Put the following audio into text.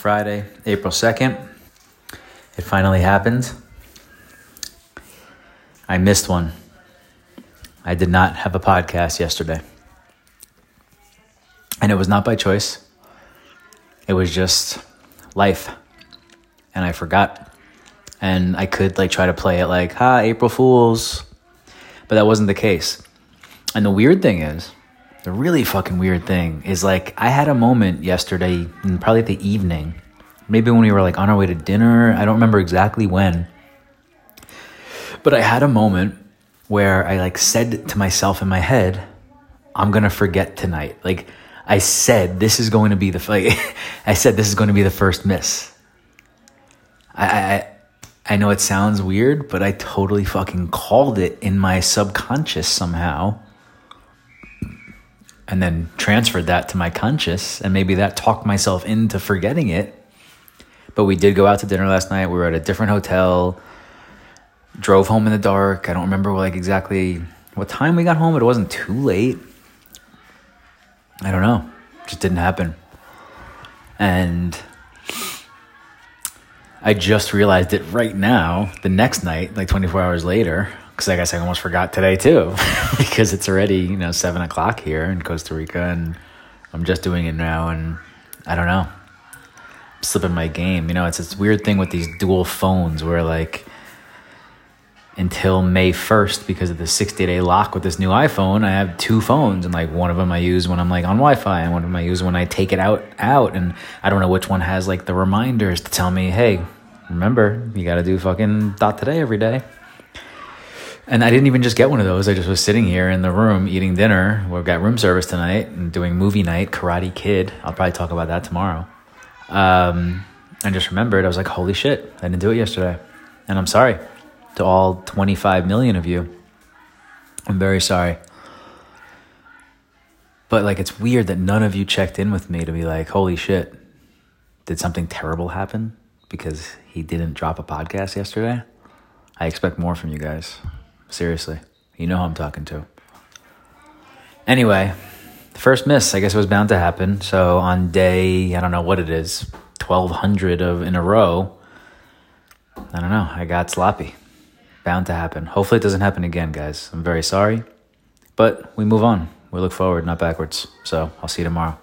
Friday, April 2nd. It finally happened. I missed one. I did not have a podcast yesterday. And it was not by choice, it was just life. And I forgot. And I could like try to play it like, ha, April Fools. But that wasn't the case. And the weird thing is, the really fucking weird thing is like I had a moment yesterday, probably the evening, maybe when we were like on our way to dinner. I don't remember exactly when, but I had a moment where I like said to myself in my head, "I'm gonna forget tonight." Like I said, this is going to be the like, I said this is going to be the first miss. I, I I know it sounds weird, but I totally fucking called it in my subconscious somehow and then transferred that to my conscious and maybe that talked myself into forgetting it. But we did go out to dinner last night. We were at a different hotel. Drove home in the dark. I don't remember like exactly what time we got home it wasn't too late. I don't know. It just didn't happen. And i just realized it right now the next night like 24 hours later because I guess I almost forgot today too, because it's already you know seven o'clock here in Costa Rica, and I'm just doing it now, and I don't know, I'm slipping my game. You know, it's this weird thing with these dual phones where like until May first, because of the sixty day lock with this new iPhone, I have two phones, and like one of them I use when I'm like on Wi-Fi, and one of them I use when I take it out out, and I don't know which one has like the reminders to tell me, hey, remember you got to do fucking dot today every day. And I didn't even just get one of those. I just was sitting here in the room eating dinner. We've got room service tonight and doing movie night, Karate Kid. I'll probably talk about that tomorrow. Um, I just remembered, I was like, holy shit, I didn't do it yesterday. And I'm sorry to all 25 million of you. I'm very sorry. But like, it's weird that none of you checked in with me to be like, holy shit, did something terrible happen because he didn't drop a podcast yesterday? I expect more from you guys. Seriously. You know who I'm talking to. Anyway, the first miss, I guess it was bound to happen. So on day, I don't know what it is, 1200 of in a row, I don't know, I got sloppy. Bound to happen. Hopefully it doesn't happen again, guys. I'm very sorry. But we move on. We look forward, not backwards. So I'll see you tomorrow.